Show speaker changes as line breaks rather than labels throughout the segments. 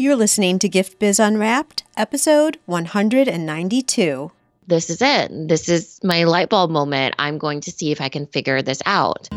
You're listening to Gift Biz Unwrapped, episode 192.
This is it. This is my light bulb moment. I'm going to see if I can figure this out.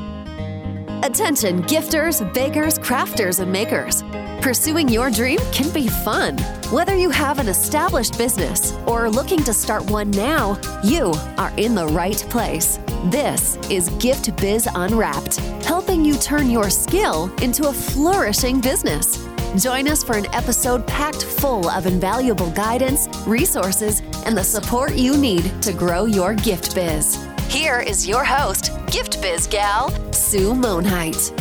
Attention, gifters, bakers, crafters, and makers. Pursuing your dream can be fun. Whether you have an established business or are looking to start one now, you are in the right place. This is Gift Biz Unwrapped, helping you turn your skill into a flourishing business. Join us for an episode packed full of invaluable guidance, resources, and the support you need to grow your gift biz. Here is your host, Gift Biz Gal, Sue Monheit.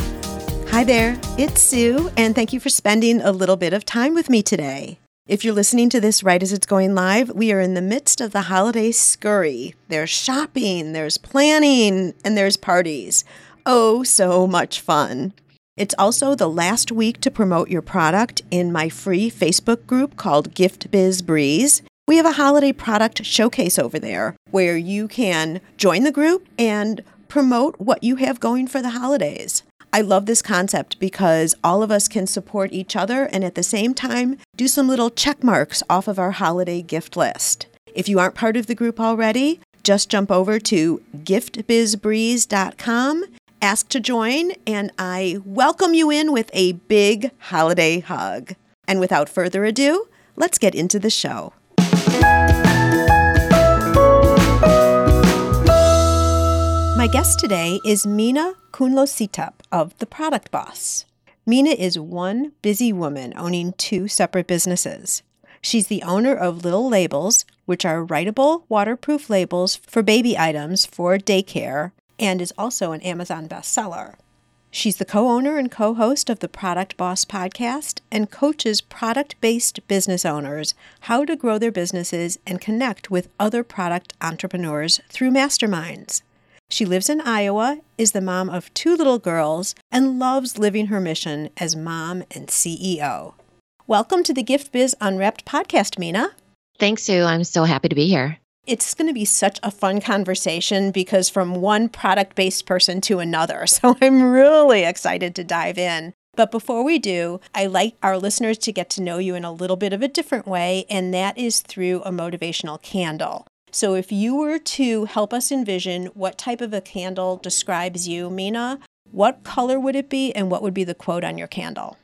Hi there, it's Sue, and thank you for spending a little bit of time with me today. If you're listening to this right as it's going live, we are in the midst of the holiday scurry. There's shopping, there's planning, and there's parties. Oh, so much fun. It's also the last week to promote your product in my free Facebook group called Gift Biz Breeze. We have a holiday product showcase over there where you can join the group and promote what you have going for the holidays. I love this concept because all of us can support each other and at the same time do some little check marks off of our holiday gift list. If you aren't part of the group already, just jump over to giftbizbreeze.com ask to join, and I welcome you in with a big holiday hug. And without further ado, let's get into the show. My guest today is Minna Khounlo-Sithep of The Product Boss. Minna is one busy woman owning two separate businesses. She's the owner of Little Labels, which are writable, waterproof labels for baby items for daycare, and is also an Amazon bestseller. She's the co owner and co host of the Product Boss podcast and coaches product based business owners how to grow their businesses and connect with other product entrepreneurs through masterminds. She lives in Iowa, is the mom of two little girls, and loves living her mission as mom and CEO. Welcome to the Gift Biz Unwrapped podcast, Minna.
Thanks, Sue. I'm so happy to be here.
It's going to be such a fun conversation because from one product based person to another. So I'm really excited to dive in. But before we do, I like our listeners to get to know you in a little bit of a different way, and that is through a motivational candle. So if you were to help us envision what type of a candle describes you, Minna, what color would it be and what would be the quote on your candle?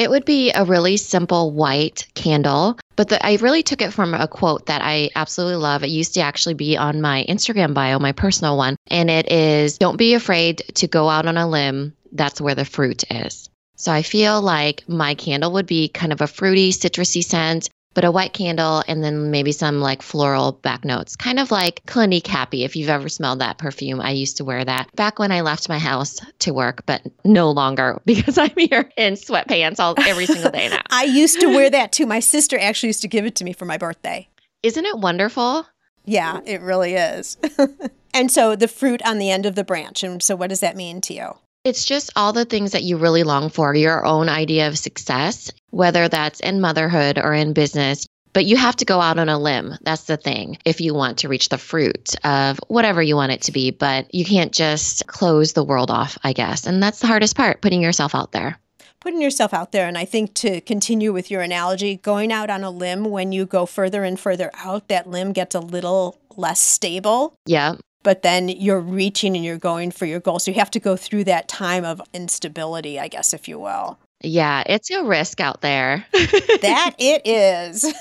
It would be a really simple white candle, but the, I really took it from a quote that I absolutely love. It used to actually be on my Instagram bio, my personal one, and it is Don't be afraid to go out on a limb. That's where the fruit is. So I feel like my candle would be kind of a fruity, citrusy scent but a white candle and then maybe some like floral back notes, kind of like Clinique Happy. If you've ever smelled that perfume, I used to wear that back when I left my house to work, but no longer because I'm here in sweatpants all every single day now.
I used to wear that too. My sister actually used to give it to me for my birthday.
Isn't it wonderful?
Yeah, it really is. and so the fruit on the end of the branch. And so, what does that mean to you?
It's just all the things that you really long for, your own idea of success, whether that's in motherhood or in business. But you have to go out on a limb. That's the thing. If you want to reach the fruit of whatever you want it to be, but you can't just close the world off, I guess. And that's the hardest part, putting yourself out there
putting yourself out there. And I think to continue with your analogy, going out on a limb when you go further and further out, that limb gets a little less stable.
Yeah
but then you're reaching and you're going for your goal. So you have to go through that time of instability, I guess, if you will.
Yeah, it's a risk out there.
that it is.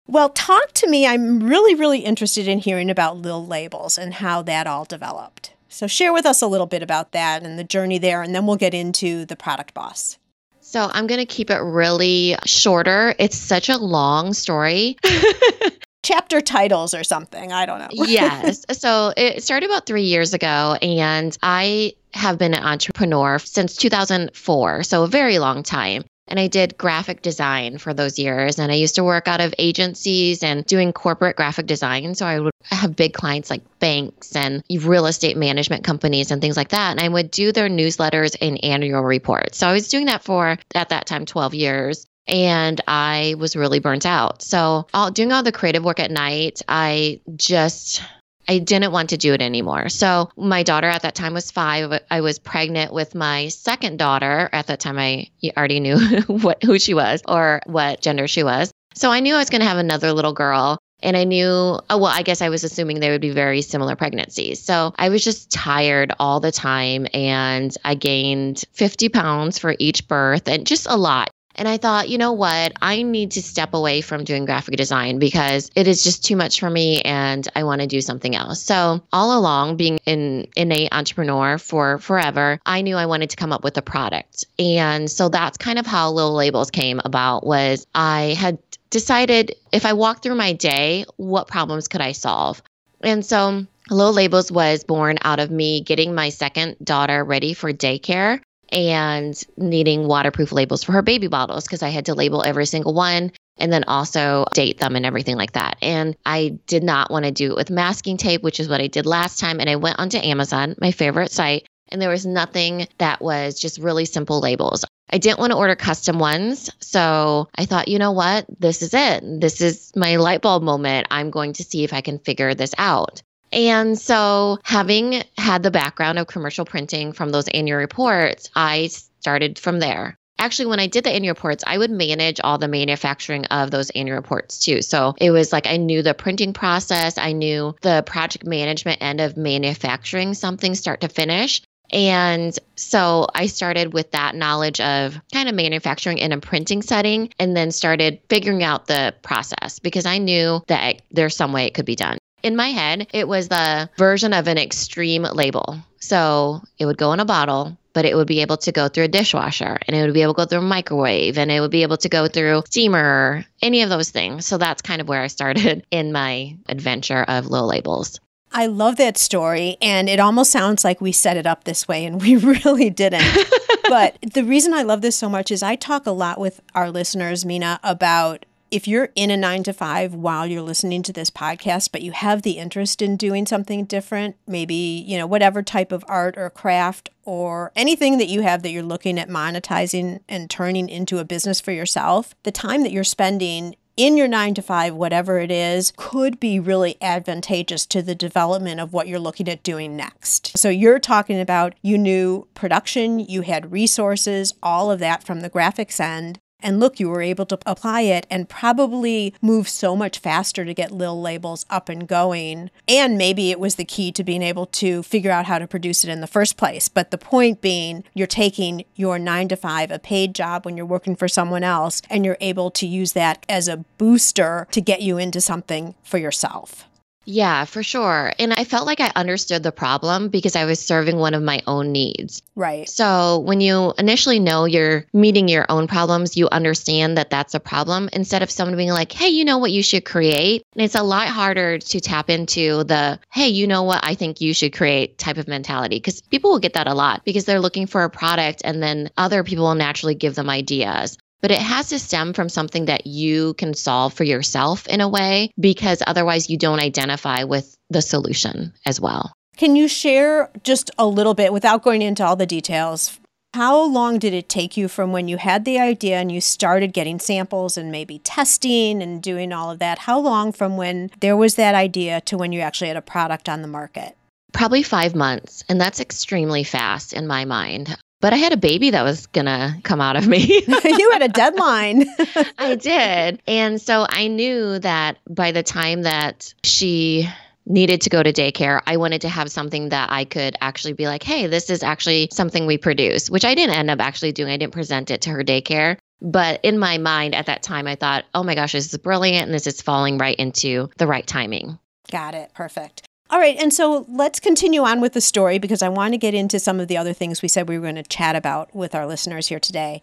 well, talk to me. I'm really, really interested in hearing about Lil Labels and how that all developed. So, share with us a little bit about that and the journey there, and then we'll get into the product boss.
So, I'm going to keep it really shorter. It's such a long story
chapter titles or something. I don't know.
yes. So it started about three years ago, and I have been an entrepreneur since 2004, so a very long time. And I did graphic design for those years. And I used to work out of agencies and doing corporate graphic design. So I would have big clients like banks and real estate management companies and things like that. And I would do their newsletters and annual reports. So I was doing that for, at that time, 12 years and I was really burnt out. So, all, doing all the creative work at night, I just I didn't want to do it anymore. So my daughter at that time was five. I was pregnant with my second daughter. At that time, I already knew what who she was or what gender she was. So I knew I was going to have another little girl. And I knew, oh, well, I guess I was assuming they would be very similar pregnancies. So I was just tired all the time. And I gained 50 pounds for each birth and just a lot. And I thought, you know what? I need to step away from doing graphic design because it is just too much for me and I want to do something else. So, all along, being an innate entrepreneur for forever, I knew I wanted to come up with a product. And so that's kind of how Little Labels came about was I had decided if I walked through my day, what problems could I solve? And so Little Labels was born out of me getting my second daughter ready for daycare and needing waterproof labels for her baby bottles because I had to label every single one and then also date them and everything like that. And I did not want to do it with masking tape, which is what I did last time. And I went onto Amazon, my favorite site, and there was nothing that was just really simple labels. I didn't want to order custom ones. So I thought, you know what? This is it. This is my light bulb moment. I'm going to see if I can figure this out. And so, having had the background of commercial printing from those annual reports, I started from there. Actually, when I did the annual reports, I would manage all the manufacturing of those annual reports too. So it was like I knew the printing process, I knew the project management end of manufacturing something start to finish. And so I started with that knowledge of kind of manufacturing in a printing setting and then started figuring out the process because I knew that there's some way it could be done. In my head, it was the version of an extreme label. So it would go in a bottle, but it would be able to go through a dishwasher and it would be able to go through a microwave and it would be able to go through steamer, any of those things. So that's kind of where I started in my adventure of low Labels.
I love that story. And it almost sounds like we set it up this way, and we really didn't. but the reason I love this so much is I talk a lot with our listeners, Minna, about if you're in a nine to five while you're listening to this podcast, but you have the interest in doing something different, maybe, you know, whatever type of art or craft or anything that you have that you're looking at monetizing and turning into a business for yourself, the time that you're spending in your nine to five, whatever it is, could be really advantageous to the development of what you're looking at doing next. So you're talking about you knew production, you had resources, all of that from the graphics end. And look, you were able to apply it and probably move so much faster to get Lil labels up and going. And maybe it was the key to being able to figure out how to produce it in the first place. But the point being, you're taking your nine to five, a paid job when you're working for someone else, and you're able to use that as a booster to get you into something for yourself.
Yeah, for sure. And I felt like I understood the problem because I was serving one of my own needs.
Right.
So when you initially know you're meeting your own problems, you understand that that's a problem instead of someone being like, hey, you know what you should create. And it's a lot harder to tap into the, hey, you know what I think you should create type of mentality because people will get that a lot because they're looking for a product and then other people will naturally give them ideas but it has to stem from something that you can solve for yourself in a way because otherwise you don't identify with the solution as well.
Can you share just a little bit without going into all the details? How long did it take you from when you had the idea and you started getting samples and maybe testing and doing all of that? How long from when there was that idea to when you actually had a product on the market?
Probably five months. And that's extremely fast in my mind. But I had a baby that was going to come out of me.
you had a deadline.
I did. And so I knew that by the time that she needed to go to daycare, I wanted to have something that I could actually be like, hey, this is actually something we produce, which I didn't end up actually doing. I didn't present it to her daycare. But in my mind at that time, I thought, oh my gosh, this is brilliant. And this is falling right into the right timing.
Got it. Perfect. All right, and so let's continue on with the story because I want to get into some of the other things we said we were going to chat about with our listeners here today.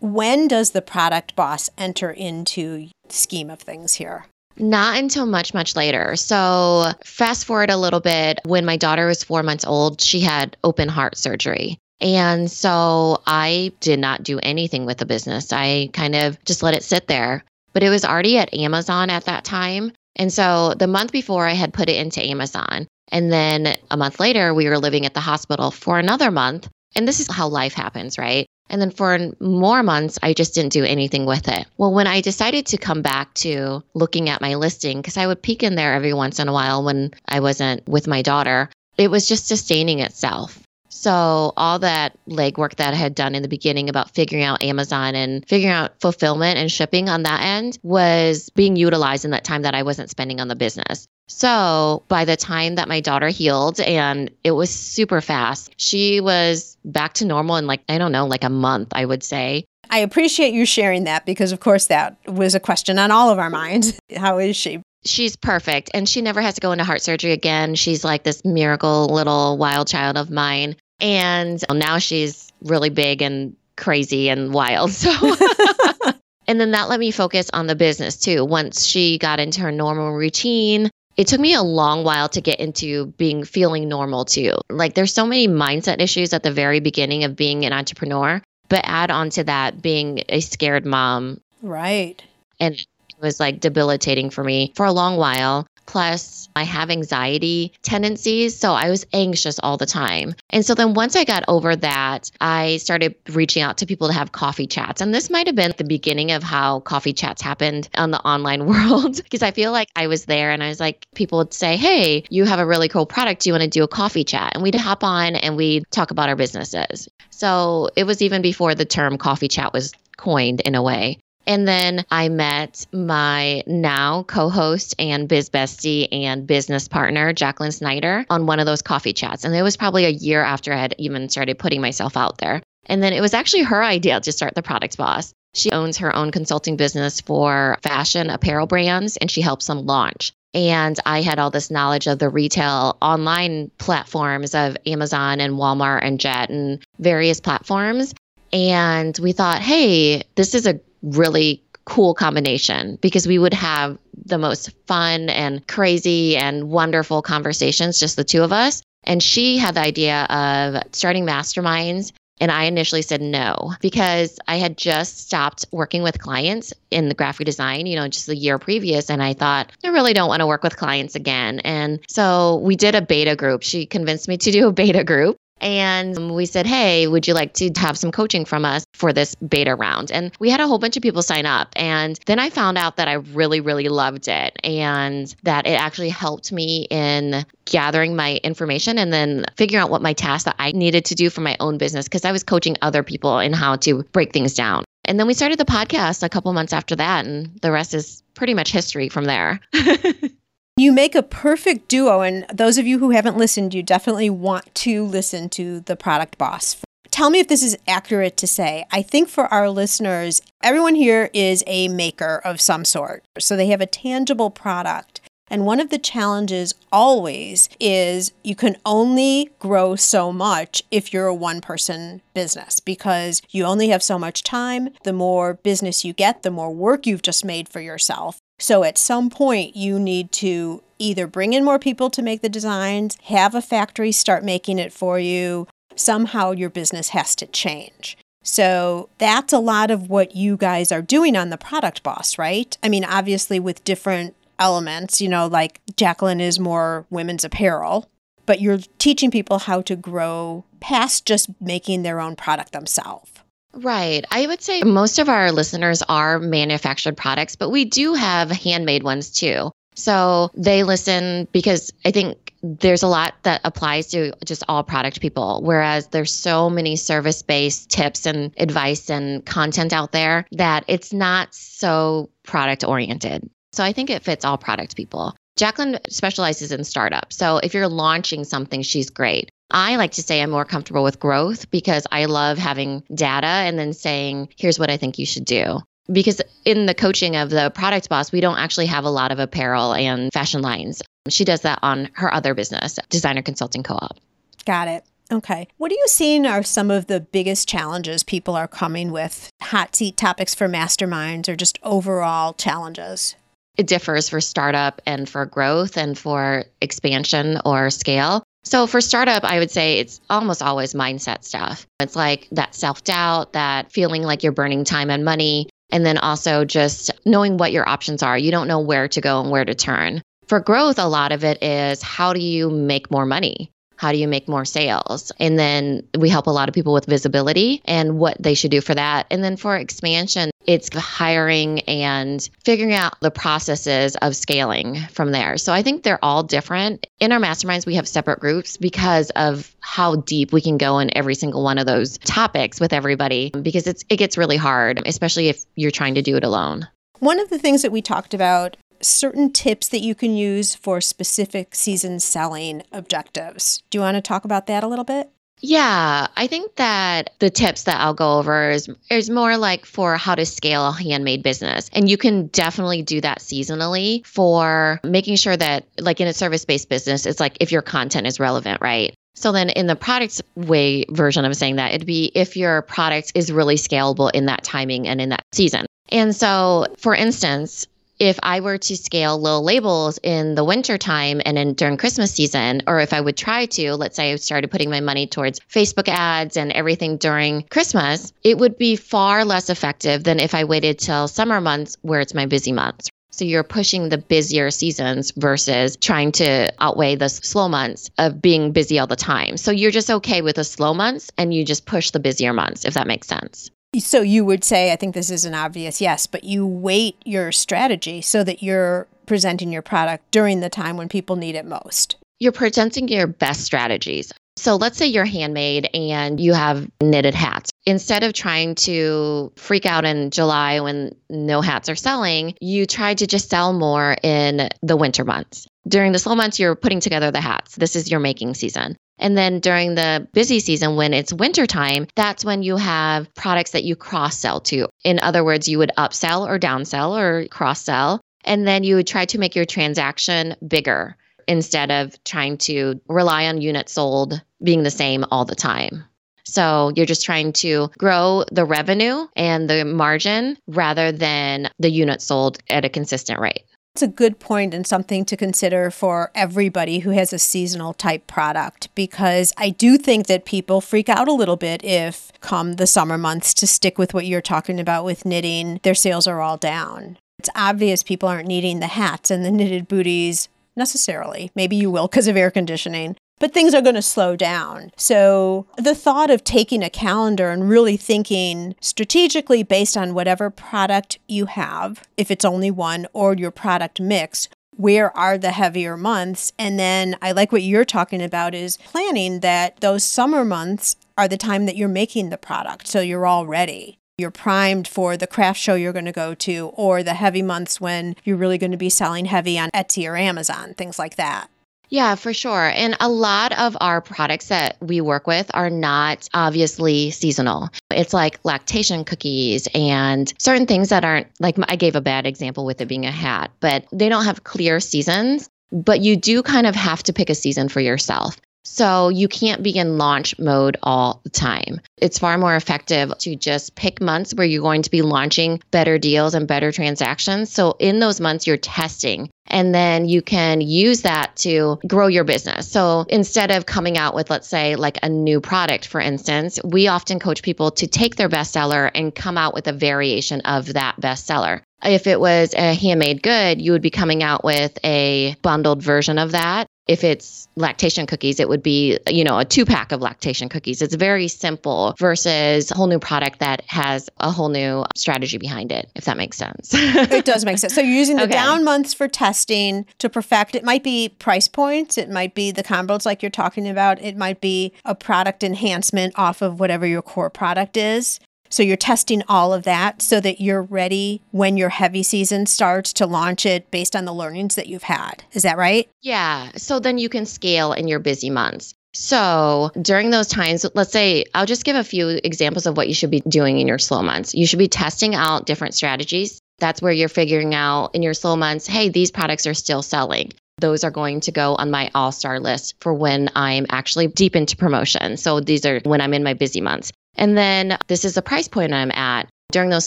When does the product boss enter into scheme of things here?
Not until much, much later. So, fast forward a little bit, when my daughter was four months old, she had open heart surgery. And so I did not do anything with the business. I kind of just let it sit there. But it was already at Amazon at that time. And so the month before, I had put it into Amazon. And then a month later, we were living at the hospital for another month. And this is how life happens, right? And then for more months, I just didn't do anything with it. Well, when I decided to come back to looking at my listing, because I would peek in there every once in a while when I wasn't with my daughter, it was just sustaining itself. So, all that legwork that I had done in the beginning about figuring out Amazon and figuring out fulfillment and shipping on that end was being utilized in that time that I wasn't spending on the business. So, by the time that my daughter healed, and it was super fast, she was back to normal in like, I don't know, like a month, I would say.
I appreciate you sharing that because, of course, that was a question on all of our minds. How is she?
She's perfect and she never has to go into heart surgery again. She's like this miracle little wild child of mine. And now she's really big and crazy and wild. So, and then that let me focus on the business too. Once she got into her normal routine, it took me a long while to get into being feeling normal too. Like there's so many mindset issues at the very beginning of being an entrepreneur, but add on to that being a scared mom.
Right.
And was like debilitating for me for a long while. Plus, I have anxiety tendencies. So I was anxious all the time. And so then once I got over that, I started reaching out to people to have coffee chats. And this might have been the beginning of how coffee chats happened on the online world. because I feel like I was there and I was like, people would say, Hey, you have a really cool product. Do you want to do a coffee chat? And we'd hop on and we'd talk about our businesses. So it was even before the term coffee chat was coined in a way. And then I met my now co host and biz bestie and business partner, Jacqueline Snyder, on one of those coffee chats. And it was probably a year after I had even started putting myself out there. And then it was actually her idea to start the Product Boss. She owns her own consulting business for fashion apparel brands and she helps them launch. And I had all this knowledge of the retail online platforms of Amazon and Walmart and Jet and various platforms. And we thought, hey, this is a really cool combination because we would have the most fun and crazy and wonderful conversations, just the two of us. And she had the idea of starting masterminds. And I initially said no because I had just stopped working with clients in the graphic design, you know, just the year previous. And I thought, I really don't want to work with clients again. And so we did a beta group. She convinced me to do a beta group. And we said, Hey, would you like to have some coaching from us for this beta round? And we had a whole bunch of people sign up. And then I found out that I really, really loved it and that it actually helped me in gathering my information and then figuring out what my tasks that I needed to do for my own business because I was coaching other people in how to break things down. And then we started the podcast a couple months after that, and the rest is pretty much history from there.
You make a perfect duo. And those of you who haven't listened, you definitely want to listen to the product boss. Tell me if this is accurate to say. I think for our listeners, everyone here is a maker of some sort. So they have a tangible product. And one of the challenges always is you can only grow so much if you're a one person business because you only have so much time. The more business you get, the more work you've just made for yourself. So at some point, you need to either bring in more people to make the designs, have a factory start making it for you. Somehow your business has to change. So that's a lot of what you guys are doing on the product boss, right? I mean, obviously with different elements, you know, like Jacqueline is more women's apparel, but you're teaching people how to grow past just making their own product themselves.
Right. I would say most of our listeners are manufactured products, but we do have handmade ones too. So they listen because I think there's a lot that applies to just all product people, whereas there's so many service based tips and advice and content out there that it's not so product oriented. So I think it fits all product people. Jacqueline specializes in startups. So if you're launching something, she's great. I like to say I'm more comfortable with growth because I love having data and then saying, here's what I think you should do. Because in the coaching of the product boss, we don't actually have a lot of apparel and fashion lines. She does that on her other business, Designer Consulting Co op.
Got it. Okay. What are you seeing are some of the biggest challenges people are coming with? Hot seat topics for masterminds or just overall challenges?
It differs for startup and for growth and for expansion or scale. So for startup, I would say it's almost always mindset stuff. It's like that self doubt, that feeling like you're burning time and money, and then also just knowing what your options are. You don't know where to go and where to turn. For growth, a lot of it is how do you make more money? How do you make more sales? And then we help a lot of people with visibility and what they should do for that. And then for expansion, it's hiring and figuring out the processes of scaling from there. So I think they're all different. In our masterminds, we have separate groups because of how deep we can go in every single one of those topics with everybody because it's it gets really hard, especially if you're trying to do it alone.
One of the things that we talked about certain tips that you can use for specific season selling objectives. Do you want to talk about that a little bit?
Yeah, I think that the tips that I'll go over is is more like for how to scale a handmade business. And you can definitely do that seasonally for making sure that like in a service-based business, it's like if your content is relevant, right? So then in the products way version of saying that, it'd be if your product is really scalable in that timing and in that season. And so for instance, if I were to scale little labels in the winter time and in during Christmas season, or if I would try to, let's say I started putting my money towards Facebook ads and everything during Christmas, it would be far less effective than if I waited till summer months where it's my busy months. So you're pushing the busier seasons versus trying to outweigh the slow months of being busy all the time. So you're just okay with the slow months and you just push the busier months, if that makes sense.
So you would say, I think this is an obvious yes, but you weight your strategy so that you're presenting your product during the time when people need it most.
You're presenting your best strategies. So let's say you're handmade and you have knitted hats. Instead of trying to freak out in July when no hats are selling, you try to just sell more in the winter months. During the slow months, you're putting together the hats. This is your making season. And then during the busy season, when it's wintertime, that's when you have products that you cross sell to. In other words, you would upsell or downsell or cross sell. And then you would try to make your transaction bigger instead of trying to rely on units sold being the same all the time. So you're just trying to grow the revenue and the margin rather than the units sold at a consistent rate.
It's a good point and something to consider for everybody who has a seasonal type product because I do think that people freak out a little bit if, come the summer months, to stick with what you're talking about with knitting, their sales are all down. It's obvious people aren't needing the hats and the knitted booties necessarily. Maybe you will because of air conditioning but things are going to slow down. So the thought of taking a calendar and really thinking strategically based on whatever product you have, if it's only one, or your product mix, where are the heavier months? And then I like what you're talking about is planning that those summer months are the time that you're making the product. So you're all ready. You're primed for the craft show you're going to go to, or the heavy months when you're really going to be selling heavy on Etsy or Amazon, things like that.
Yeah, for sure. And a lot of our products that we work with are not obviously seasonal. It's like lactation cookies and certain things that aren't like I gave a bad example with it being a hat, but they don't have clear seasons. But you do kind of have to pick a season for yourself. So you can't be in launch mode all the time. It's far more effective to just pick months where you're going to be launching better deals and better transactions. So in those months, you're testing and then you can use that to grow your business. So instead of coming out with, let's say, like a new product, for instance, we often coach people to take their bestseller and come out with a variation of that bestseller. If it was a handmade good, you would be coming out with a bundled version of that if it's lactation cookies, it would be, you know, a two pack of lactation cookies. It's very simple versus a whole new product that has a whole new strategy behind it, if that makes sense.
it does make sense. So you're using the okay. down months for testing to perfect. It might be price points, it might be the combos like you're talking about, it might be a product enhancement off of whatever your core product is. So you're testing all of that so that you're ready when your heavy season starts to launch it based on the learnings that you've had. Is that right?
Yeah. So then you can scale in your busy months. So during those times, let's say I'll just give a few examples of what you should be doing in your slow months. You should be testing out different strategies. That's where you're figuring out in your slow months, hey, these products are still selling. Those are going to go on my all star list for when I'm actually deep into promotion. So these are when I'm in my busy months. And then this is the price point I'm at. During those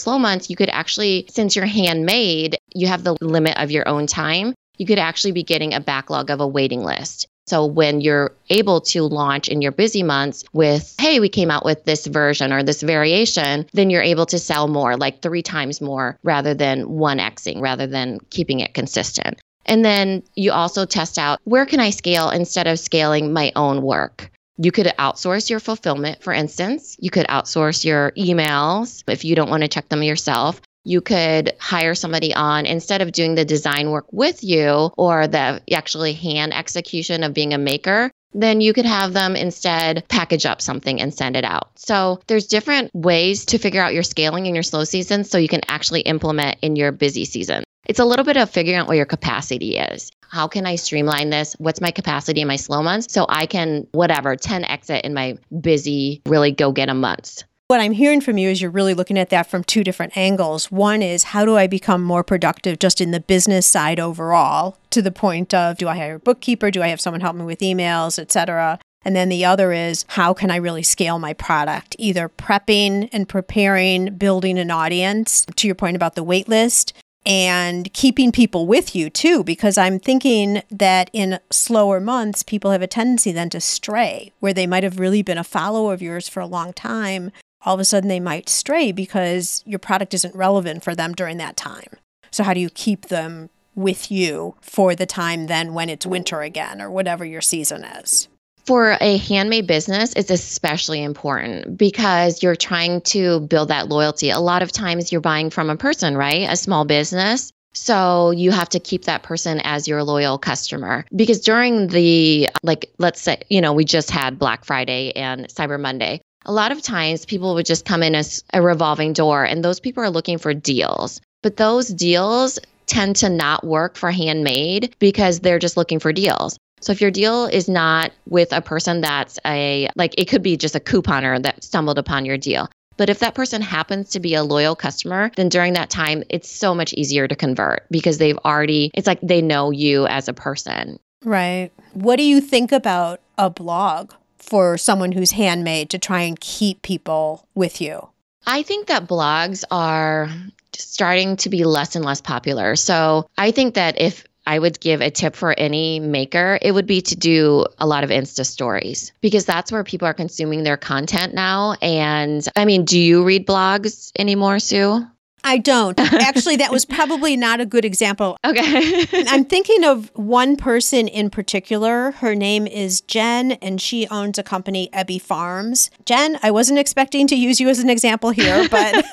slow months, you could actually, since you're handmade, you have the limit of your own time. You could actually be getting a backlog of a waiting list. So when you're able to launch in your busy months with, hey, we came out with this version or this variation, then you're able to sell more, like three times more rather than one Xing, rather than keeping it consistent. And then you also test out where can I scale instead of scaling my own work? You could outsource your fulfillment, for instance. You could outsource your emails if you don't want to check them yourself. You could hire somebody on instead of doing the design work with you or the actually hand execution of being a maker then you could have them instead package up something and send it out. So there's different ways to figure out your scaling in your slow season so you can actually implement in your busy season. It's a little bit of figuring out what your capacity is. How can I streamline this? What's my capacity in my slow months? So I can, whatever, 10 exit in my busy, really go get a months.
What I'm hearing from you is you're really looking at that from two different angles. One is how do I become more productive just in the business side overall, to the point of do I hire a bookkeeper? Do I have someone help me with emails, etc. And then the other is how can I really scale my product? Either prepping and preparing, building an audience, to your point about the wait list, and keeping people with you too, because I'm thinking that in slower months, people have a tendency then to stray, where they might have really been a follower of yours for a long time. All of a sudden, they might stray because your product isn't relevant for them during that time. So, how do you keep them with you for the time then when it's winter again or whatever your season is?
for a handmade business it's especially important because you're trying to build that loyalty. A lot of times you're buying from a person right? A small business. So you have to keep that person as your loyal customer. Because during the like let's say you know we just had black friday and cyber monday a lot of times people would just come in as a revolving door and those people are looking for deals but those deals tend to not work for handmade because they're just looking for deals so if your deal is not with a person that's a, like it could be just a couponer that stumbled upon your deal. But if that person happens to be a loyal customer, then during that time, it's so much easier to convert because they've already, it's like they know you as a person.
Right. What do you think about a blog for someone who's handmade to try and keep people with you?
I think that blogs are starting to be less and less popular. So I think that if I would give a tip for any maker, it would be to do a lot of Insta stories because that's where people are consuming their content now. And I mean, do you read blogs anymore, Sue?
I don't. Actually, that was probably not a good example.
Okay.
I'm thinking of one person in particular. Her name is Jen, and she owns a company, Ebby Farms. Jen, I wasn't expecting to use you as an example here, but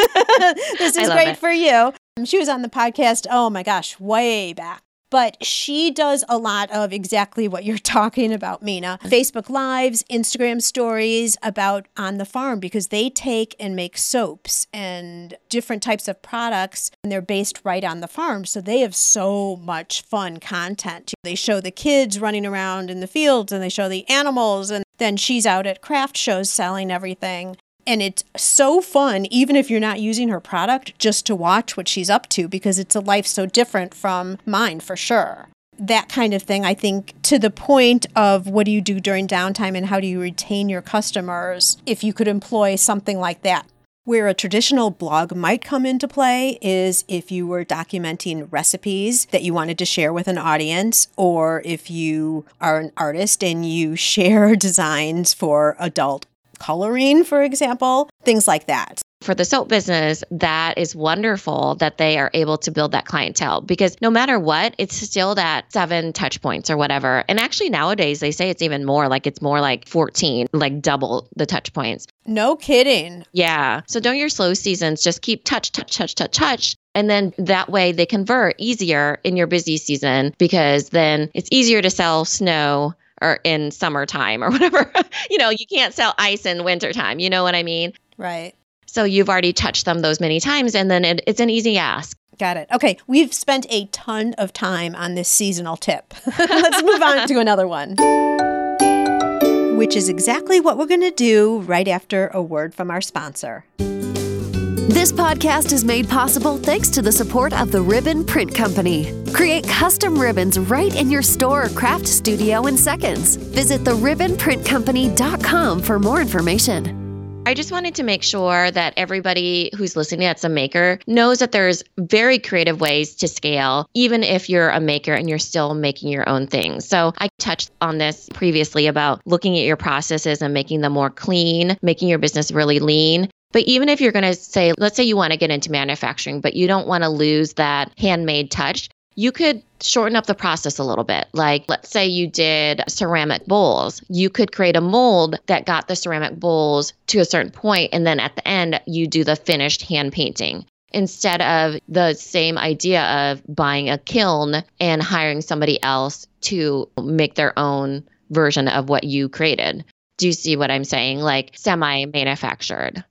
this is great it. for you. She was on the podcast, oh my gosh, way back but she does a lot of exactly what you're talking about, Minna. Facebook Lives, Instagram stories about on the farm because they take and make soaps and different types of products and they're based right on the farm. So they have so much fun content. They show the kids running around in the fields and they show the animals and then she's out at craft shows selling everything. And it's so fun, even if you're not using her product, just to watch what she's up to because it's a life so different from mine for sure. That kind of thing, I think, to the point of what do you do during downtime and how do you retain your customers if you could employ something like that. Where a traditional blog might come into play is if you were documenting recipes that you wanted to share with an audience, or if you are an artist and you share designs for adult coloring, for example, things like that.
For the soap business, that is wonderful that they are able to build that clientele because no matter what, it's still that seven touch points or whatever. And actually, nowadays, they say it's even more like it's more like 14, like double the touch points.
No kidding.
Yeah. So during your slow seasons, just keep touch, touch, touch, touch, touch. And then that way they convert easier in your busy season because then it's easier to sell snow or in summertime or whatever. you know, you can't sell ice in wintertime. You know what I mean?
Right.
So you've already touched them those many times, and then it, it's an easy ask.
Got it. Okay, we've spent a ton of time on this seasonal tip. Let's move on to another one, which is exactly what we're going to do right after a word from our sponsor.
This podcast is made possible thanks to the support of the Ribbon Print Company. Create custom ribbons right in your store or craft studio in seconds. Visit theribbonprintcompany.com for more information.
I just wanted to make sure that everybody who's listening that's a maker knows that there's very creative ways to scale, even if you're a maker and you're still making your own things. So I touched on this previously about looking at your processes and making them more clean, making your business really lean. But even if you're going to say, let's say you want to get into manufacturing, but you don't want to lose that handmade touch, you could shorten up the process a little bit. Like, let's say you did ceramic bowls. You could create a mold that got the ceramic bowls to a certain point, and then at the end, you do the finished hand painting instead of the same idea of buying a kiln and hiring somebody else to make their own version of what you created. Do you see what I'm saying? Like semi manufactured.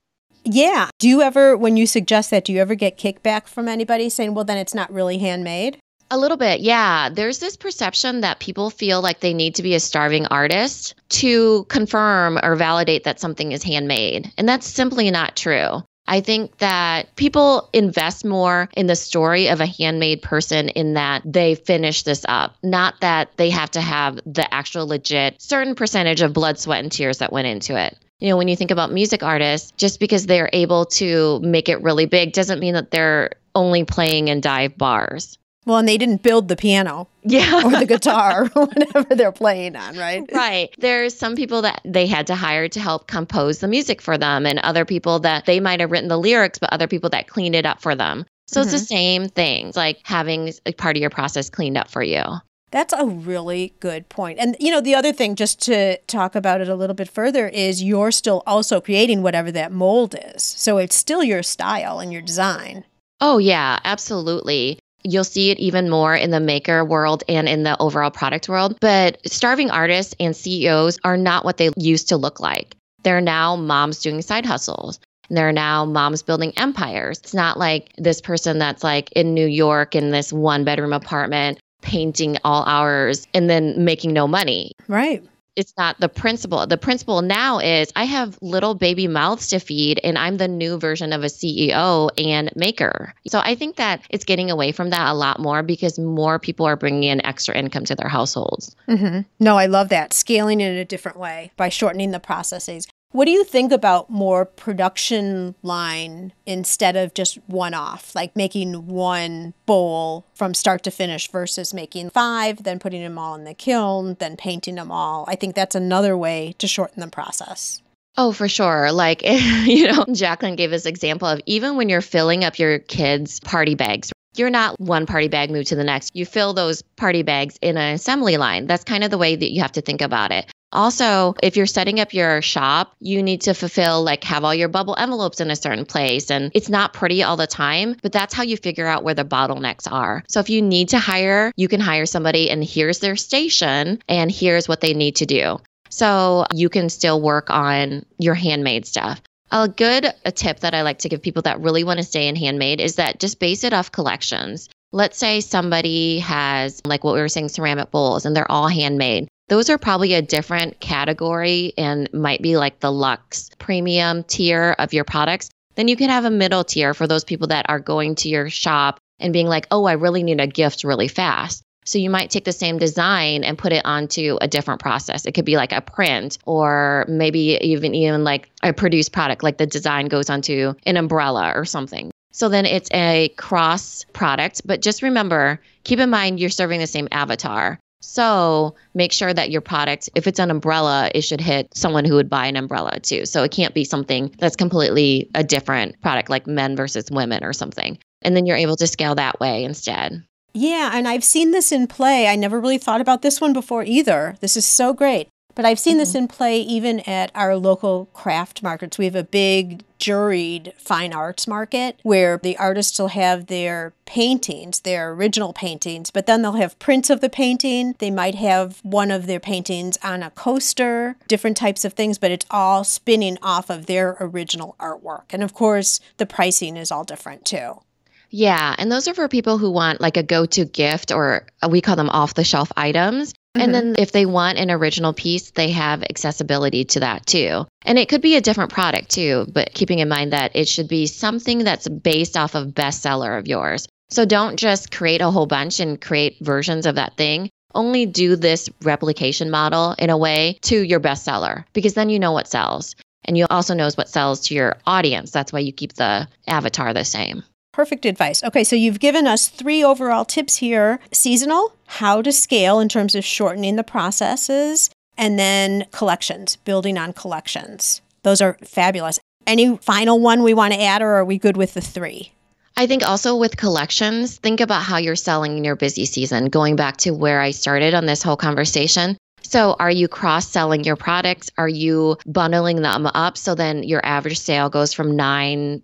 Yeah. Do you ever, when you suggest that, do you ever get kickback from anybody saying, well, then it's not really handmade?
A little bit, yeah. There's this perception that people feel like they need to be a starving artist to confirm or validate that something is handmade. And that's simply not true. I think that people invest more in the story of a handmade person in that they finish this up, not that they have to have the actual legit certain percentage of blood, sweat, and tears that went into it. You know, when you think about music artists, just because they're able to make it really big doesn't mean that they're only playing in dive bars.
Well, and they didn't build the piano.
Yeah.
or the guitar or whatever they're playing on, right?
Right. There's some people that they had to hire to help compose the music for them, and other people that they might have written the lyrics, but other people that cleaned it up for them. So mm-hmm. it's the mm-hmm. same thing, it's like having a part of your process cleaned up for you.
That's a really good point. And, you know, the other thing, just to talk about it a little bit further, is you're still also creating whatever that mold is. So it's still your style and your design.
Oh, yeah, absolutely. You'll see it even more in the maker world and in the overall product world. But starving artists and CEOs are not what they used to look like. They're now moms doing side hustles. They're now moms building empires. It's not like this person that's like in New York in this one bedroom apartment painting all hours and then making no money.
Right
it's not the principle. The principle now is I have little baby mouths to feed, and I'm the new version of a CEO and maker. So I think that it's getting away from that a lot more because more people are bringing in extra income to their households.
Mm-hmm. No, I love that. Scaling in a different way by shortening the processes. What do you think about more production line instead of just one off, like making one bowl from start to finish versus making five, then putting them all in the kiln, then painting them all? I think that's another way to shorten the process.
Oh, for sure. Like, you know, Jacqueline gave this example of even when you're filling up your kids' party bags, you're not one party bag move to the next. You fill those party bags in an assembly line. That's kind of the way that you have to think about it. Also, if you're setting up your shop, you need to fulfill, like, have all your bubble envelopes in a certain place. And it's not pretty all the time, but that's how you figure out where the bottlenecks are. So if you need to hire, you can hire somebody, and here's their station, and here's what they need to do. So you can still work on your handmade stuff. A good a tip that I like to give people that really want to stay in handmade is that just base it off collections. Let's say somebody has, like what we were saying, ceramic bowls, and they're all handmade those are probably a different category and might be like the luxe premium tier of your products. Then you can have a middle tier for those people that are going to your shop and being like, oh, I really need a gift really fast. So you might take the same design and put it onto a different process. It could be like a print or maybe even even like a produced product, like the design goes onto an umbrella or something. So then it's a cross product, but just remember, keep in mind you're serving the same avatar. So make sure that your product, if it's an umbrella, it should hit someone who would buy an umbrella too. So it can't be something that's completely a different product like men versus women or something. And then you're able to scale that way instead.
Yeah, and I've seen this in play. I never really thought about this one before either. This is so great. But I've seen mm-hmm. this in play even at our local craft markets. We have a big juried fine arts market where the artists will have their paintings, their original paintings, but then they'll have prints of the painting. They might have one of their paintings on a coaster, different types of things, but it's all spinning off of their original artwork. And of course, the pricing is all different too.
Yeah, and those are for people who want like a go to gift or uh, we call them off the shelf items. Mm-hmm. And then if they want an original piece, they have accessibility to that too. And it could be a different product too, but keeping in mind that it should be something that's based off of bestseller of yours. So don't just create a whole bunch and create versions of that thing. Only do this replication model in a way to your bestseller because then you know what sells. And you also knows what sells to your audience. That's why you keep the avatar the same.
Perfect advice. Okay, so you've given us three overall tips here seasonal, how to scale in terms of shortening the processes, and then collections, building on collections. Those are fabulous. Any final one we want to add, or are we good with the three?
I think also with collections, think about how you're selling in your busy season. Going back to where I started on this whole conversation, so, are you cross selling your products? Are you bundling them up so then your average sale goes from $9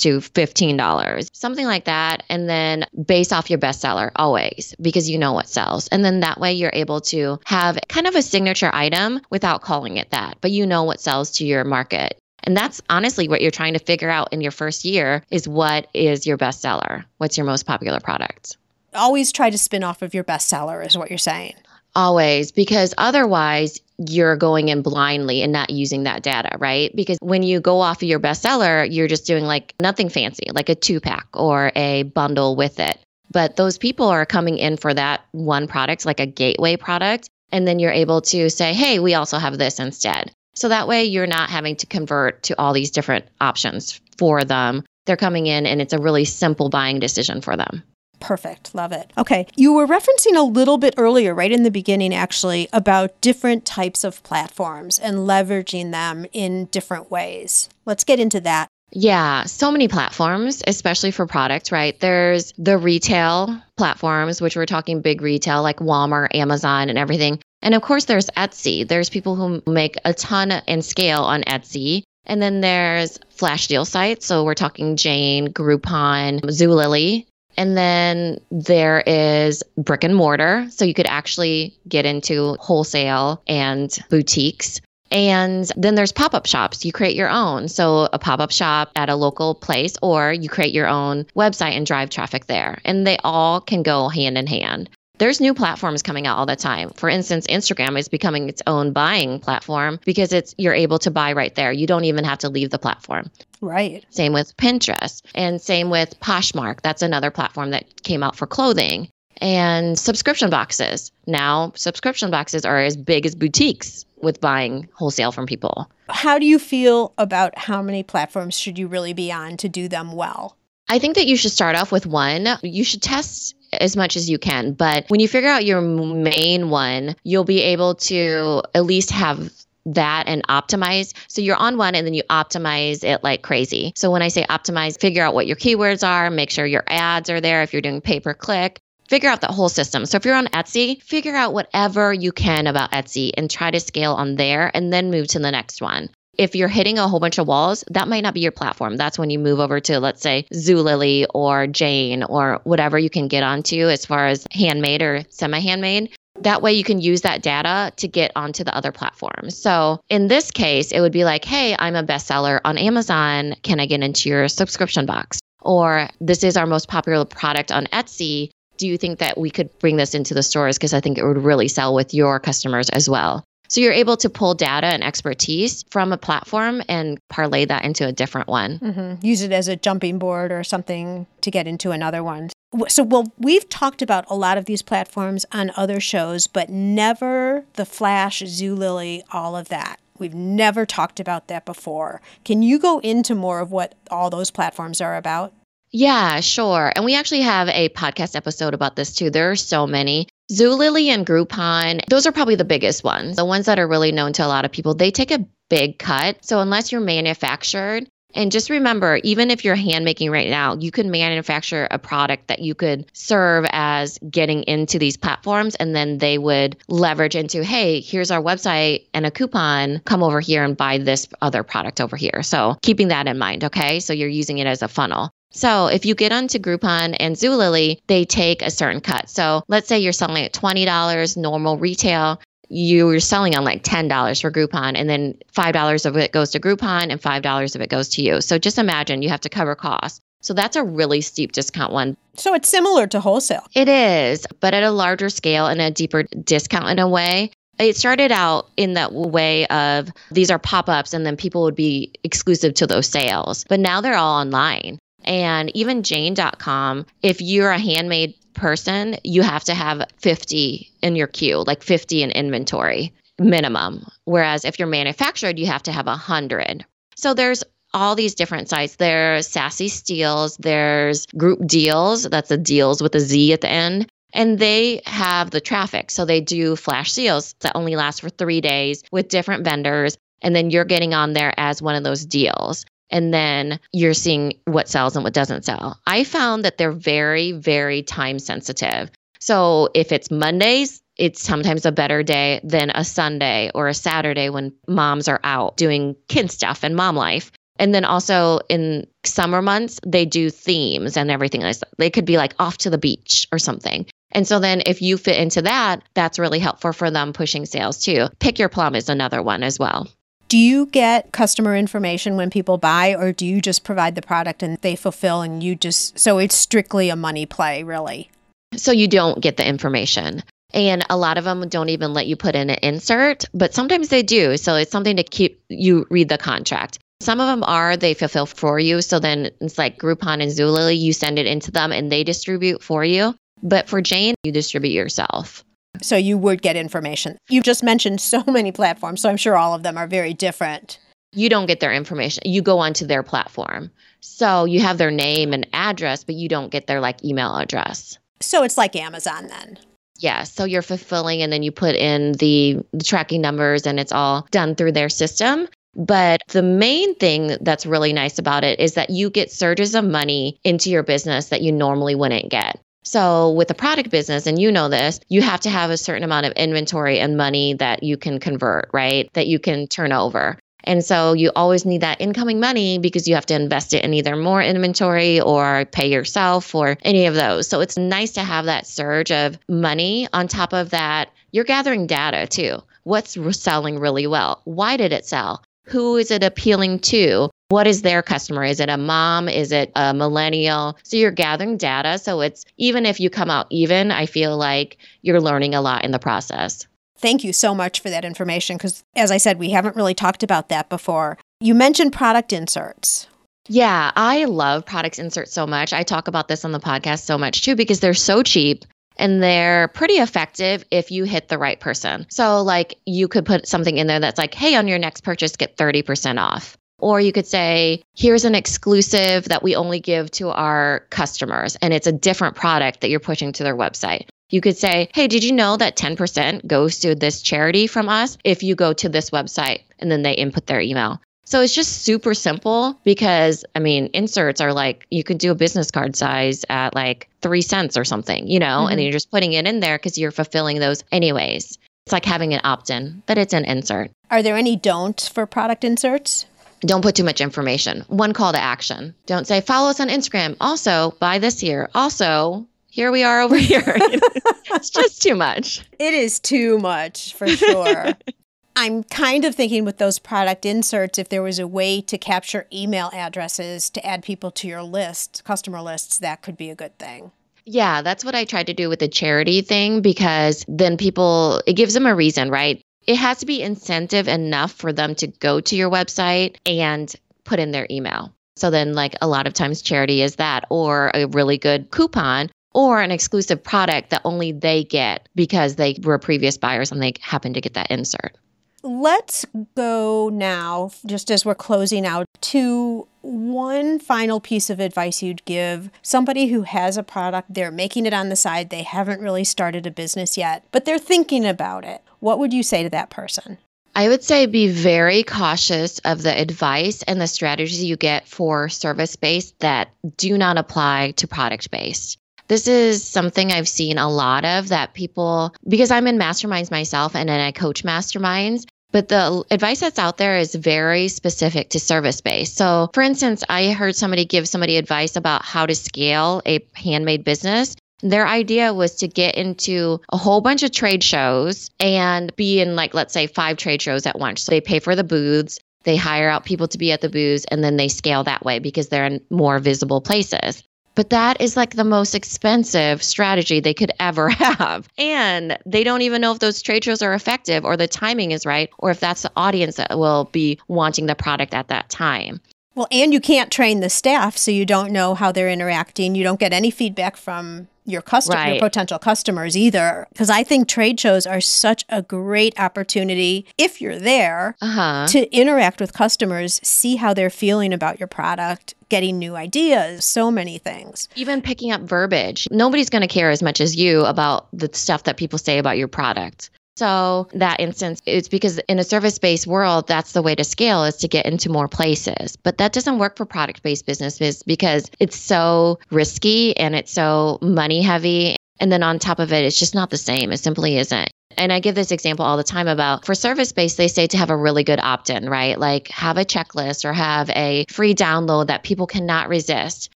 to $15? Something like that. And then base off your bestseller always because you know what sells. And then that way you're able to have kind of a signature item without calling it that, but you know what sells to your market. And that's honestly what you're trying to figure out in your first year is what is your bestseller? What's your most popular product?
Always try to spin off of your bestseller, is what you're saying.
Always, because otherwise you're going in blindly and not using that data, right? Because when you go off of your bestseller, you're just doing like nothing fancy, like a two pack or a bundle with it. But those people are coming in for that one product, like a gateway product. And then you're able to say, hey, we also have this instead. So that way you're not having to convert to all these different options for them. They're coming in and it's a really simple buying decision for them.
Perfect. Love it. Okay. You were referencing a little bit earlier, right in the beginning, actually, about different types of platforms and leveraging them in different ways. Let's get into that.
Yeah, so many platforms, especially for products, right? There's the retail platforms, which we're talking big retail like Walmart, Amazon, and everything. And of course, there's Etsy. There's people who make a ton and scale on Etsy. And then there's flash deal sites. So we're talking Jane, Groupon, Zulily. And then there is brick and mortar. So you could actually get into wholesale and boutiques. And then there's pop up shops. You create your own. So a pop up shop at a local place, or you create your own website and drive traffic there. And they all can go hand in hand there's new platforms coming out all the time. For instance, Instagram is becoming its own buying platform because it's you're able to buy right there. You don't even have to leave the platform.
Right.
Same with Pinterest and same with Poshmark. That's another platform that came out for clothing. And subscription boxes. Now, subscription boxes are as big as boutiques with buying wholesale from people.
How do you feel about how many platforms should you really be on to do them well?
I think that you should start off with one. You should test as much as you can. But when you figure out your main one, you'll be able to at least have that and optimize. So you're on one and then you optimize it like crazy. So when I say optimize, figure out what your keywords are, make sure your ads are there if you're doing pay per click. Figure out the whole system. So if you're on Etsy, figure out whatever you can about Etsy and try to scale on there and then move to the next one if you're hitting a whole bunch of walls, that might not be your platform. That's when you move over to, let's say, Zulily or Jane or whatever you can get onto as far as handmade or semi handmade. That way you can use that data to get onto the other platforms. So in this case, it would be like, hey, I'm a bestseller on Amazon. Can I get into your subscription box? Or this is our most popular product on Etsy. Do you think that we could bring this into the stores? Because I think it would really sell with your customers as well. So you're able to pull data and expertise from a platform and parlay that into a different one.
Mm-hmm. Use it as a jumping board or something to get into another one. So, well, we've talked about a lot of these platforms on other shows, but never the Flash, Zulily, all of that. We've never talked about that before. Can you go into more of what all those platforms are about?
Yeah, sure. And we actually have a podcast episode about this too. There are so many. Zulily and Groupon, those are probably the biggest ones. The ones that are really known to a lot of people, they take a big cut. So unless you're manufactured, and just remember, even if you're hand making right now, you can manufacture a product that you could serve as getting into these platforms. And then they would leverage into, hey, here's our website and a coupon. Come over here and buy this other product over here. So keeping that in mind. Okay. So you're using it as a funnel. So if you get onto Groupon and Zulily, they take a certain cut. So let's say you're selling at $20 normal retail. You're selling on like $10 for Groupon, and then $5 of it goes to Groupon and $5 of it goes to you. So just imagine you have to cover costs. So that's a really steep discount one.
So it's similar to wholesale.
It is, but at a larger scale and a deeper discount in a way. It started out in that way of these are pop ups and then people would be exclusive to those sales. But now they're all online. And even Jane.com, if you're a handmade person, you have to have 50 in your queue, like 50 in inventory minimum. Whereas if you're manufactured, you have to have 100. So there's all these different sites. There's Sassy Steals, there's Groopdealz, that's the deals with a Z at the end. And they have the traffic. So they do flash sales that only last for three days with different vendors. And then you're getting on there as one of those deals. And then you're seeing what sells and what doesn't sell. I found that they're very, very time sensitive. So if it's Mondays, it's sometimes a better day than a Sunday or a Saturday when moms are out doing kid stuff and mom life. And then also in summer months, they do themes and everything else. They could be like off to the beach or something. And so then if you fit into that, that's really helpful for them pushing sales too. Pick your plum is another one as well.
Do you get customer information when people buy, or do you just provide the product and they fulfill and you just, so it's strictly a money play, really?
So you don't get the information. And a lot of them don't even let you put in an insert, but sometimes they do. So it's something to keep you read the contract. Some of them are they fulfill for you. So then it's like Groupon and Zulily, you send it into them and they distribute for you. But for Jane, you distribute yourself.
So you would get information. You just mentioned so many platforms, so I'm sure all of them are very different.
You don't get their information. You go onto their platform. So you have their name and address, but you don't get their like email address.
So it's like Amazon then.
Yeah, so you're fulfilling and then you put in the, the tracking numbers and it's all done through their system. But the main thing that's really nice about it is that you get surges of money into your business that you normally wouldn't get. So, with a product business, and you know this, you have to have a certain amount of inventory and money that you can convert, right? That you can turn over. And so you always need that incoming money because you have to invest it in either more inventory or pay yourself or any of those. So it's nice to have that surge of money. On top of that, you're gathering data too. What's selling really well? Why did it sell? Who is it appealing to? What is their customer? Is it a mom? Is it a millennial? So you're gathering data. So it's even if you come out even, I feel like you're learning a lot in the process.
Thank you so much for that information because, as I said, we haven't really talked about that before. You mentioned product inserts.
Yeah, I love product inserts so much. I talk about this on the podcast so much too because they're so cheap and they're pretty effective if you hit the right person. So, like, you could put something in there that's like, hey, on your next purchase, get 30% off. Or you could say, here's an exclusive that we only give to our customers, and it's a different product that you're pushing to their website. You could say, hey, did you know that 10% goes to this charity from us if you go to this website? And then they input their email. So it's just super simple because, I mean, inserts are like you could do a business card size at like three cents or something, you know, mm-hmm. and you're just putting it in there because you're fulfilling those anyways. It's like having an opt in, but it's an insert.
Are there any don'ts for product inserts?
Don't put too much information. One call to action. Don't say, follow us on Instagram. Also, buy this here. Also, here we are over here. it's just too much.
It is too much for sure. I'm kind of thinking with those product inserts, if there was a way to capture email addresses to add people to your list, customer lists, that could be a good thing.
Yeah, that's what I tried to do with the charity thing because then people, it gives them a reason, right? It has to be incentive enough for them to go to your website and put in their email. So then, like a lot of times, charity is that, or a really good coupon or an exclusive product that only they get because they were previous buyers and they happen to get that insert.
Let's go now, just as we're closing out, to one final piece of advice you'd give somebody who has a product, they're making it on the side, they haven't really started a business yet, but they're thinking about it. What would you say to that person?
I would say be very cautious of the advice and the strategies you get for service based that do not apply to product based. This is something I've seen a lot of that people, because I'm in masterminds myself and then I coach masterminds, but the advice that's out there is very specific to service based. So, for instance, I heard somebody give somebody advice about how to scale a handmade business. Their idea was to get into a whole bunch of trade shows and be in, like, let's say, five trade shows at once. So they pay for the booths, they hire out people to be at the booths, and then they scale that way because they're in more visible places. But that is like the most expensive strategy they could ever have. And they don't even know if those trade shows are effective or the timing is right or if that's the audience that will be wanting the product at that time.
Well, and you can't train the staff, so you don't know how they're interacting. You don't get any feedback from your customer, right. your potential customers either. Because I think trade shows are such a great opportunity if you're there uh-huh. to interact with customers, see how they're feeling about your product, getting new ideas, so many things.
Even picking up verbiage. Nobody's going to care as much as you about the stuff that people say about your product. So that instance, it's because in a service-based world, that's the way to scale is to get into more places. But that doesn't work for product-based businesses because it's so risky and it's so money heavy. And then on top of it, it's just not the same. It simply isn't. And I give this example all the time about for service based, they say to have a really good opt in, right? Like have a checklist or have a free download that people cannot resist.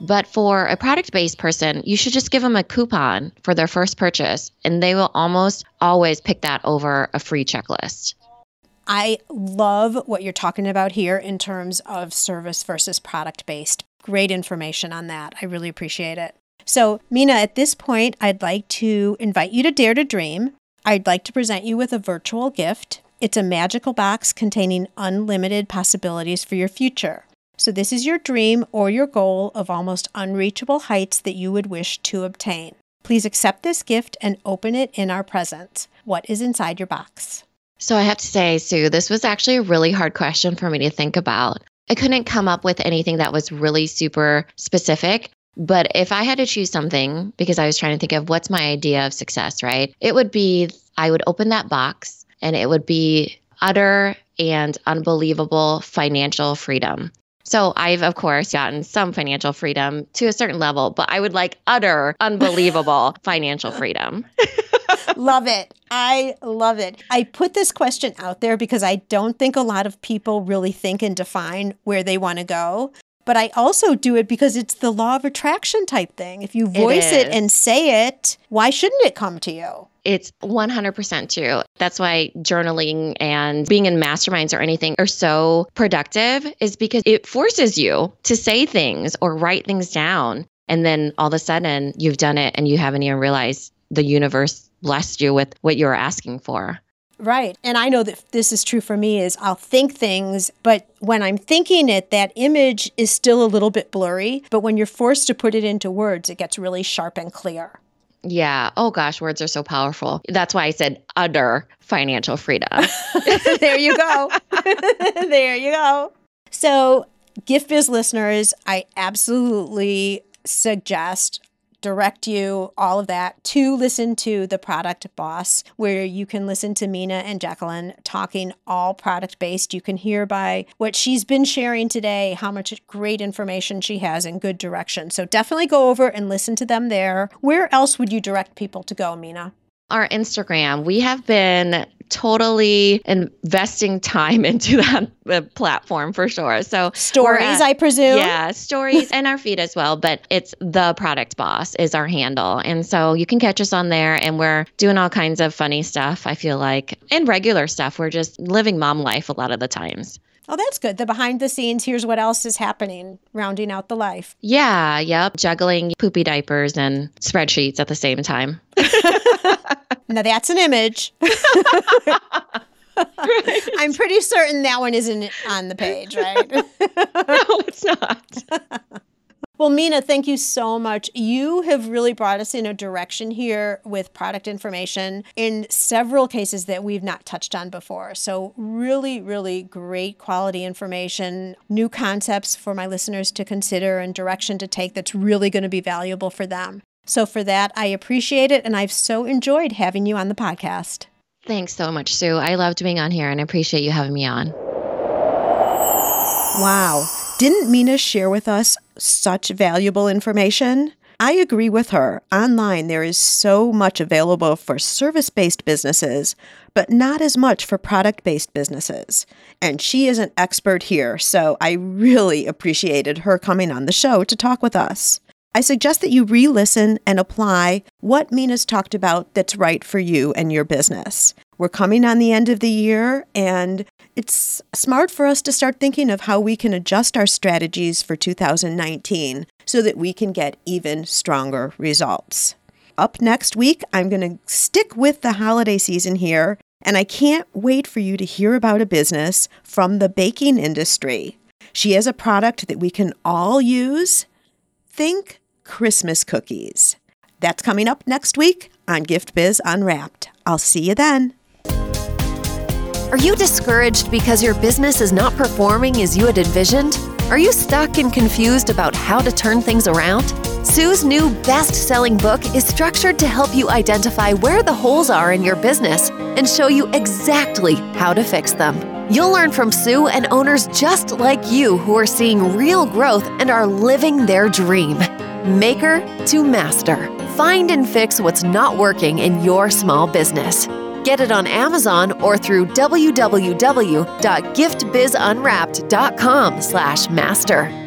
But for a product based person, you should just give them a coupon for their first purchase, and they will almost always pick that over a free checklist.
I love what you're talking about here in terms of service versus product based. Great information on that. I really appreciate it. So, Minna, at this point, I'd like to invite you to Dare to Dream. I'd like to present you with a virtual gift. It's a magical box containing unlimited possibilities for your future. So, this is your dream or your goal of almost unreachable heights that you would wish to obtain. Please accept this gift and open it in our presence. What is inside your box?
So, I have to say, Sue, this was actually a really hard question for me to think about. I couldn't come up with anything that was really super specific. But if I had to choose something, because I was trying to think of what's my idea of success, right? It would be I would open that box and it would be utter and unbelievable financial freedom. So I've, of course, gotten some financial freedom to a certain level, but I would like utter, unbelievable financial freedom.
love it. I love it. I put this question out there because I don't think a lot of people really think and define where they want to go. But I also do it because it's the law of attraction type thing. If you voice it, it and say it, why shouldn't it come to you?
It's 100% true. That's why journaling and being in masterminds or anything are so productive, is because it forces you to say things or write things down. And then all of a sudden you've done it and you haven't even realized the universe blessed you with what you were asking for.
Right. And I know that this is true for me is I'll think things, but when I'm thinking it, that image is still a little bit blurry, but when you're forced to put it into words, it gets really sharp and clear.
Yeah. Oh gosh, words are so powerful. That's why I said utter financial freedom.
there you go. there you go. So, Gift Biz listeners, I absolutely suggest direct you, all of that, to listen to the product boss, where you can listen to Minna and Jacqueline talking all product based. You can hear by what she's been sharing today how much great information she has in good direction. So definitely go over and listen to them there. Where else would you direct people to go, Minna?
Our Instagram. We have been totally investing time into that uh, platform for sure. So
stories, I presume.
Yeah, stories and our feed as well. But it's the product boss is our handle, and so you can catch us on there. And we're doing all kinds of funny stuff. I feel like and regular stuff. We're just living mom life a lot of the times.
Oh, that's good. The behind the scenes, here's what else is happening, rounding out the life.
Yeah, yep. Juggling poopy diapers and spreadsheets at the same time.
now that's an image. I'm pretty certain that one isn't on the page, right? no,
it's not.
Well, Minna, thank you so much. You have really brought us in a direction here with product information in several cases that we've not touched on before. So, really, really great quality information, new concepts for my listeners to consider, and direction to take that's really going to be valuable for them. So, for that, I appreciate it, and I've so enjoyed having you on the podcast.
Thanks so much, Sue. I loved being on here and I appreciate you having me on.
Wow. Didn't Minna share with us such valuable information? I agree with her. Online, there is so much available for service based businesses, but not as much for product based businesses. And she is an expert here, so I really appreciated her coming on the show to talk with us. I suggest that you re listen and apply what Minna's talked about that's right for you and your business. We're coming on the end of the year, and it's smart for us to start thinking of how we can adjust our strategies for 2019 so that we can get even stronger results. Up next week, I'm going to stick with the holiday season here, and I can't wait for you to hear about a business from the baking industry. She has a product that we can all use. Think Christmas cookies. That's coming up next week on Gift Biz Unwrapped. I'll see you then.
Are you discouraged because your business is not performing as you had envisioned? Are you stuck and confused about how to turn things around? Sue's new best selling book is structured to help you identify where the holes are in your business and show you exactly how to fix them. You'll learn from Sue and owners just like you who are seeing real growth and are living their dream. Maker to master. Find and fix what's not working in your small business. Get it on Amazon or through www.giftbizunwrapped.com slash master.